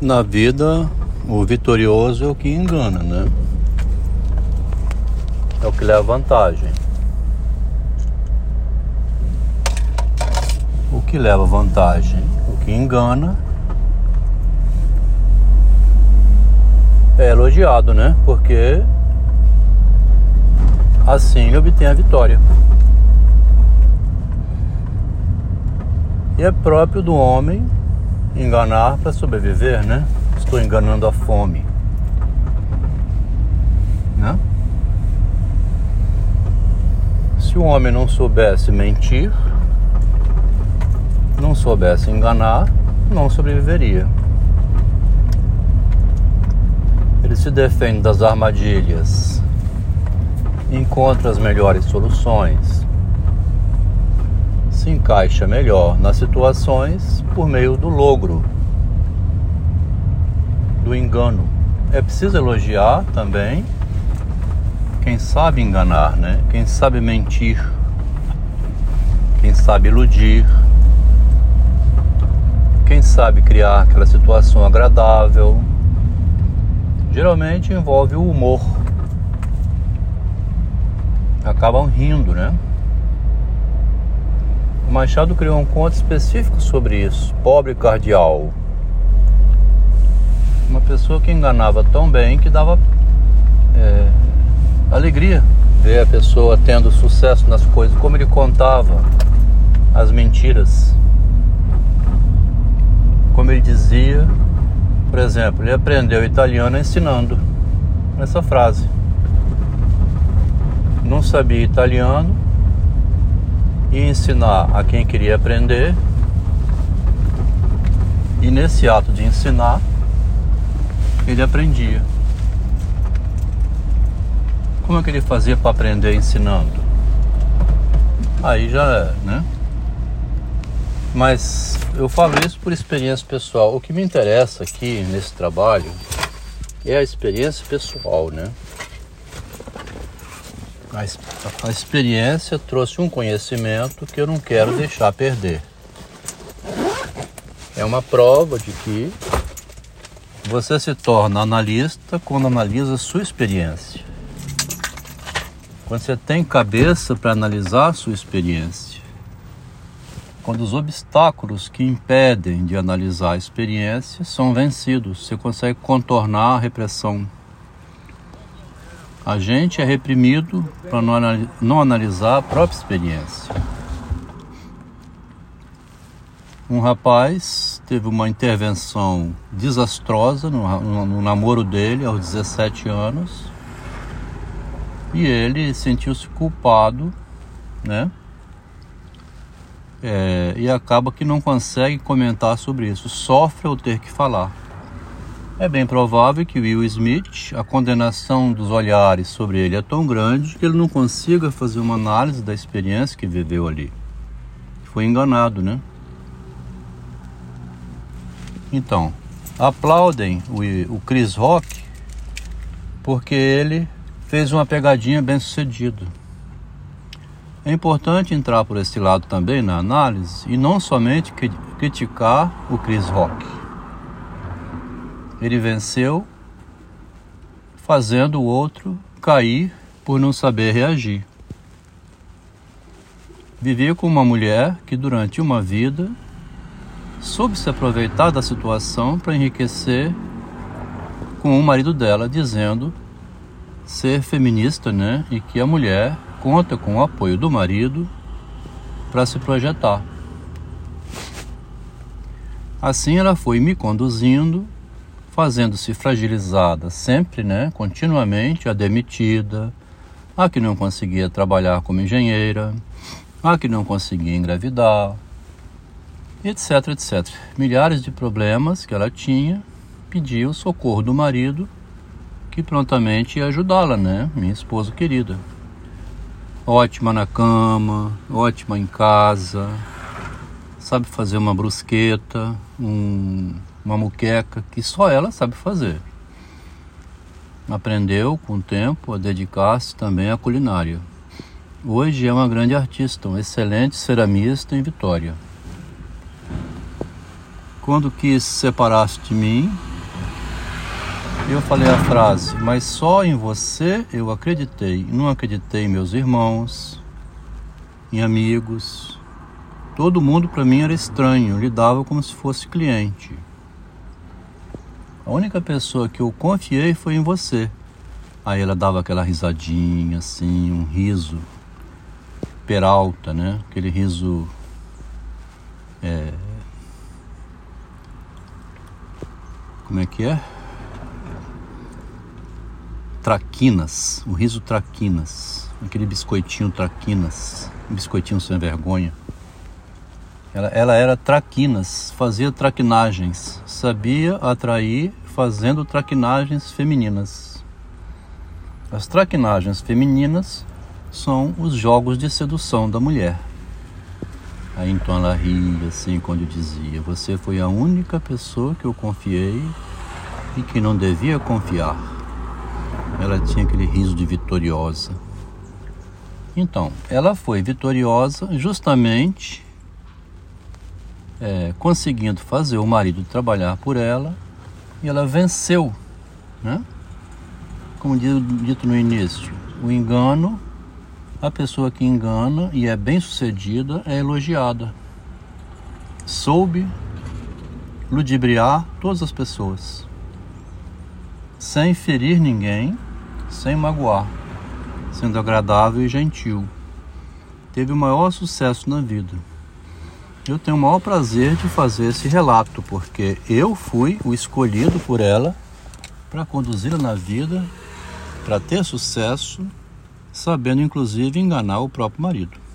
Na vida, o vitorioso é o que engana, né? É o que leva vantagem. O que leva vantagem, o que engana, é elogiado, né? Porque assim ele obtém a vitória. E é próprio do homem enganar para sobreviver, né? Estou enganando a fome. Né? Se o homem não soubesse mentir, não soubesse enganar, não sobreviveria. Ele se defende das armadilhas, encontra as melhores soluções, se encaixa melhor nas situações por meio do logro, do engano. É preciso elogiar também quem sabe enganar, né? Quem sabe mentir, quem sabe iludir, quem sabe criar aquela situação agradável geralmente envolve o humor. Acabam rindo, né? Machado criou um conto específico sobre isso, Pobre Cardeal. Uma pessoa que enganava tão bem que dava é, alegria ver a pessoa tendo sucesso nas coisas, como ele contava as mentiras. Como ele dizia por exemplo, ele aprendeu italiano ensinando essa frase. Não sabia italiano e ensinar a quem queria aprender. E nesse ato de ensinar, ele aprendia. Como é que ele fazia para aprender ensinando? Aí já, né? Mas eu falo isso por experiência pessoal. O que me interessa aqui nesse trabalho é a experiência pessoal, né? A, a experiência trouxe um conhecimento que eu não quero deixar perder. É uma prova de que você se torna analista quando analisa sua experiência. Quando você tem cabeça para analisar sua experiência quando os obstáculos que impedem de analisar a experiência são vencidos, você consegue contornar a repressão. A gente é reprimido para não analisar a própria experiência. Um rapaz teve uma intervenção desastrosa no, no, no namoro dele aos 17 anos e ele sentiu-se culpado, né? é, e acaba que não consegue comentar sobre isso, sofre ao ter que falar. É bem provável que Will Smith, a condenação dos olhares sobre ele é tão grande que ele não consiga fazer uma análise da experiência que viveu ali. Foi enganado, né? Então, aplaudem o, o Chris Rock porque ele fez uma pegadinha bem sucedida. É importante entrar por esse lado também na análise e não somente criticar o Chris Rock. Ele venceu fazendo o outro cair por não saber reagir. Vivia com uma mulher que durante uma vida soube se aproveitar da situação para enriquecer com o marido dela, dizendo ser feminista, né? E que a mulher conta com o apoio do marido para se projetar. Assim ela foi me conduzindo, fazendo-se fragilizada sempre, né, continuamente, a demitida, a que não conseguia trabalhar como engenheira, a que não conseguia engravidar, etc, etc. Milhares de problemas que ela tinha, pedia o socorro do marido, que prontamente ia ajudá-la, né, minha esposa querida ótima na cama, ótima em casa, sabe fazer uma brusqueta, um, uma muqueca que só ela sabe fazer. Aprendeu com o tempo a dedicar-se também à culinária. Hoje é uma grande artista, um excelente ceramista em Vitória. quando quis separar-se de mim, eu falei a frase, mas só em você eu acreditei. Não acreditei em meus irmãos, em amigos. Todo mundo para mim era estranho, lidava como se fosse cliente. A única pessoa que eu confiei foi em você. Aí ela dava aquela risadinha, assim, um riso peralta, né? Aquele riso. É... Como é que é? Traquinas, o riso traquinas, aquele biscoitinho traquinas, um biscoitinho sem vergonha. Ela, ela era traquinas, fazia traquinagens, sabia atrair fazendo traquinagens femininas. As traquinagens femininas são os jogos de sedução da mulher. Aí então ela ria assim quando dizia: Você foi a única pessoa que eu confiei e que não devia confiar. Ela tinha aquele riso de vitoriosa. Então, ela foi vitoriosa justamente é, conseguindo fazer o marido trabalhar por ela e ela venceu, né? Como dito no início, o engano, a pessoa que engana e é bem sucedida é elogiada. Soube ludibriar todas as pessoas, sem ferir ninguém, sem magoar, sendo agradável e gentil. Teve o maior sucesso na vida. Eu tenho o maior prazer de fazer esse relato, porque eu fui o escolhido por ela para conduzi-la na vida, para ter sucesso, sabendo inclusive enganar o próprio marido.